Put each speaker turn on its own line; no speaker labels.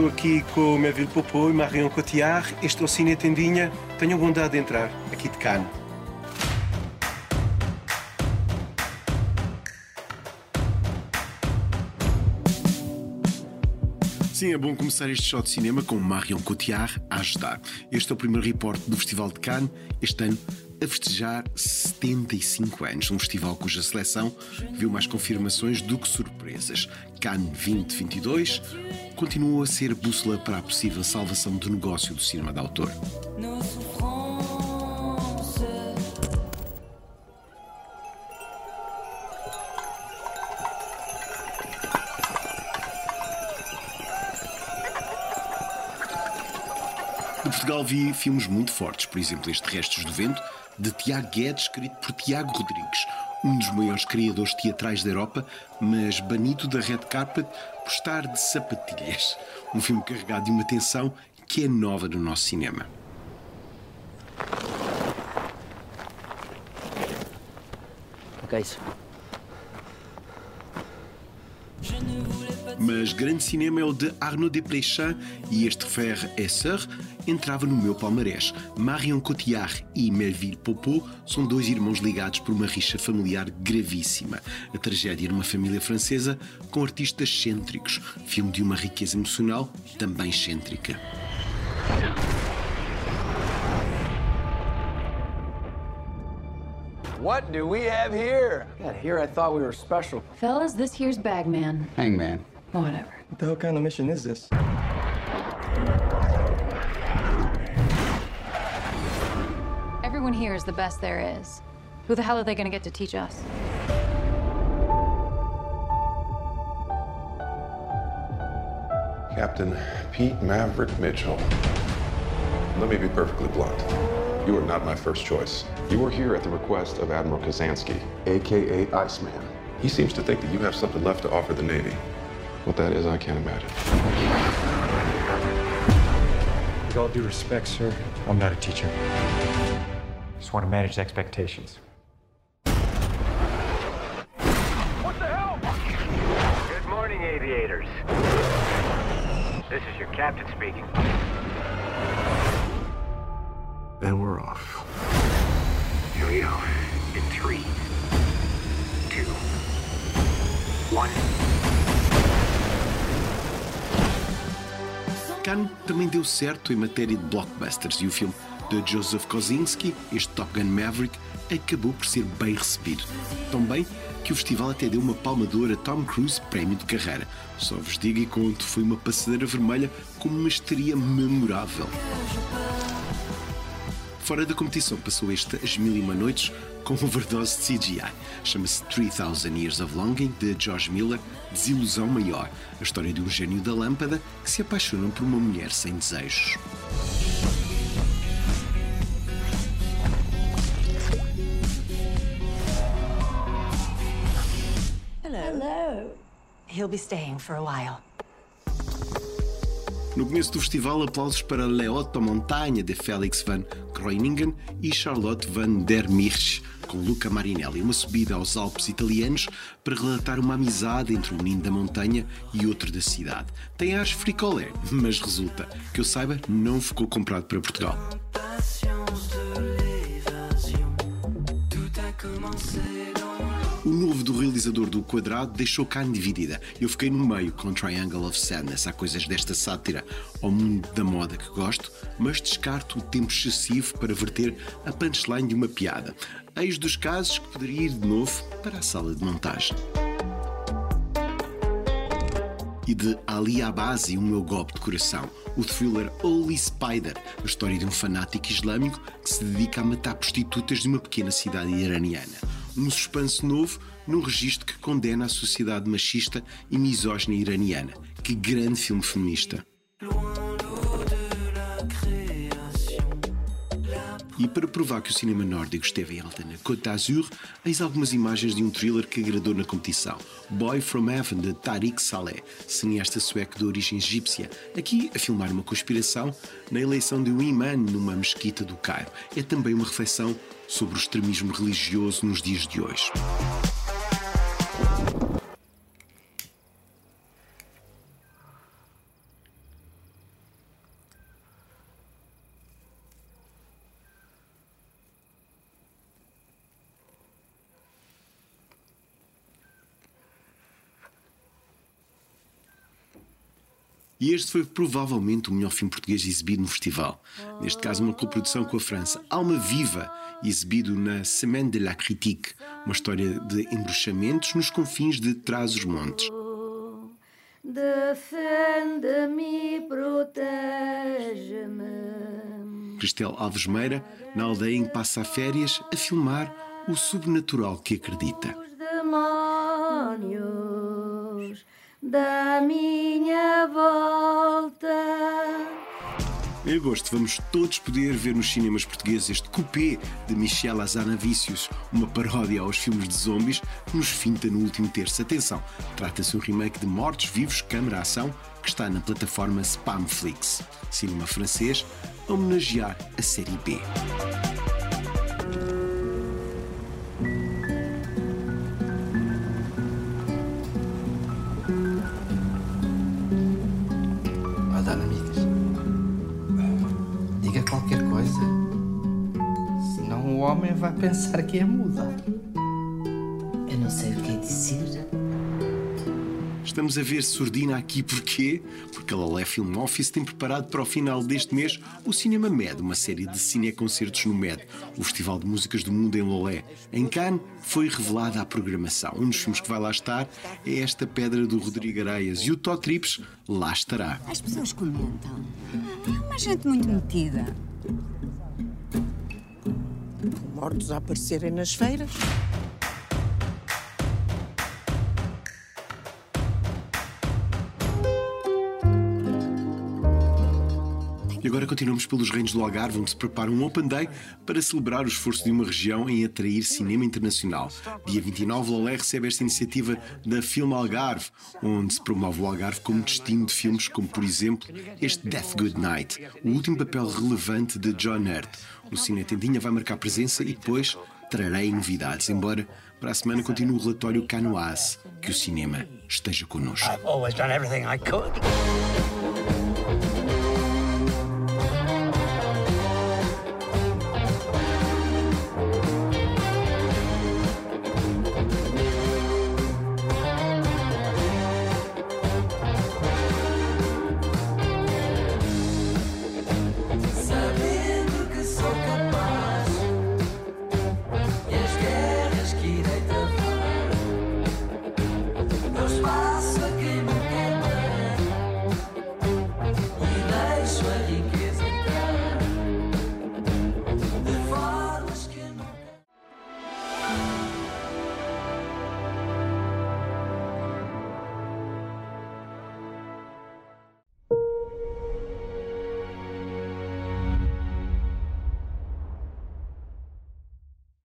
Estou aqui com Melville Popô e Marion Cotillard. Este é o Cine Tendinha. Tenham bondade de entrar, aqui de Cannes.
Sim, é bom começar este show de cinema com Marion Cotillard a ajudar. Este é o primeiro reporte do Festival de Cannes, este ano a festejar 75 anos. Um festival cuja seleção viu mais confirmações do que surpresas. Cannes 2022 continua a ser bússola para a possível salvação do negócio do cinema de autor. De Portugal vi filmes muito fortes, por exemplo, este Restos do Vento, de Tiago Guedes, escrito por Tiago Rodrigues, um dos maiores criadores teatrais da Europa, mas banido da red carpet por estar de sapatilhas. Um filme carregado de uma tensão que é nova no nosso cinema.
O que é isso?
Mas grande cinema é o de Arnaud Desplechin e este Frère et Sœur entrava no meu palmarés. Marion Cotillard e Melville Popot são dois irmãos ligados por uma rixa familiar gravíssima. A tragédia numa família francesa com artistas excêntricos. Filme de uma riqueza emocional também excêntrica.
What do we have here? Yeah, here I thought we were special.
Fellas, this here's Bagman.
Hangman.
Whatever.
What the hell kind of mission is this?
Everyone here is the best there is. Who the hell are they gonna get to teach us?
Captain Pete Maverick Mitchell. Let me be perfectly blunt. You are not my first choice. You are here at the request of Admiral Kazansky, aka Iceman. He seems to think that you have something left to offer the Navy. What that is, I can't imagine.
With all due respect, sir, I'm not a teacher. Just want to manage expectations. What the hell?
Good morning, aviators. This is your captain speaking.
And we're off.
Here we go. In three, two, one.
Cannes também deu certo em matéria de blockbusters e o filme de Joseph Kosinski, este Top Gun Maverick, acabou por ser bem recebido. Tão bem que o festival até deu uma palma de ouro a Tom Cruise prémio de carreira. Só vos digo e conto, foi uma passadeira vermelha com uma estaria memorável. Fora da competição passou este As Mil e Uma Noites com overdose de CGI. Chama-se 3000 Years of Longing, de George Miller, Desilusão Maior, a história de um gênio da lâmpada que se apaixona por uma mulher sem desejos.
Hello. He'll be staying for a while.
Começo do festival, aplausos para Leoto Montanha, de Felix van Groeningen, e Charlotte van der Mirch, com Luca Marinelli. Uma subida aos Alpes italianos para relatar uma amizade entre um menino da montanha e outro da cidade. Tem ares fricolé, mas resulta, que eu saiba, não ficou comprado para Portugal. Novo do realizador do Quadrado deixou carne dividida. Eu fiquei no meio com Triangle of Sadness. Há coisas desta sátira ao mundo da moda que gosto, mas descarto o tempo excessivo para verter a punchline de uma piada. Eis dos casos que poderia ir de novo para a sala de montagem. E de Ali Abazi, o meu golpe de coração, o thriller Holy Spider, a história de um fanático islâmico que se dedica a matar prostitutas de uma pequena cidade iraniana um suspense novo num registro que condena a sociedade machista e misógina iraniana. Que grande filme feminista! E para provar que o cinema nórdico esteve em alta na Côte d'Azur, eis algumas imagens de um thriller que agradou na competição. Boy from Heaven, de Tariq Saleh, cineasta sueco de origem egípcia, aqui a filmar uma conspiração na eleição de um imã numa mesquita do Cairo. É também uma reflexão sobre o extremismo religioso nos dias de hoje. E este foi provavelmente o melhor filme português exibido no festival. Neste caso, uma coprodução com a França. Alma Viva, exibido na Semaine de la Critique, uma história de embruxamentos nos confins de Trás-os-Montes. Defende-me, protege-me. Cristel Alves Meira, na aldeia em que passa férias, a filmar o sobrenatural que acredita. Os demónios da minha volta. Em agosto vamos todos poder ver nos cinemas portugueses este coupé de Michel Azanavicius, uma paródia aos filmes de zombies que nos finta no último terço. Atenção, trata-se de um remake de Mortos Vivos, Câmara Ação, que está na plataforma Spamflix, cinema francês, a homenagear a série B.
homem vai pensar que é muda.
Eu não sei o que é dizer.
Estamos a ver Sordina aqui porquê? Porque a Lolé Film Office tem preparado para o final deste mês o Cinema Med, uma série de cineconcertos no Med, o Festival de Músicas do Mundo em Lolé. Em Cannes foi revelada a programação. Um dos filmes que vai lá estar é esta Pedra do Rodrigo Areias e o Tó Trips lá estará.
As pessoas comentam. É uma gente muito metida
mortos a aparecerem nas feiras.
E agora continuamos pelos reinos do Algarve, onde se prepara um Open Day para celebrar o esforço de uma região em atrair cinema internacional. Dia 29, Lolé recebe esta iniciativa da Film Algarve, onde se promove o Algarve como destino de filmes como, por exemplo, este Death Good Night, o último papel relevante de John Hurt. O Cine Tendinha vai marcar presença e depois trarei novidades, embora para a semana continue o relatório Canoise, que o cinema esteja connosco.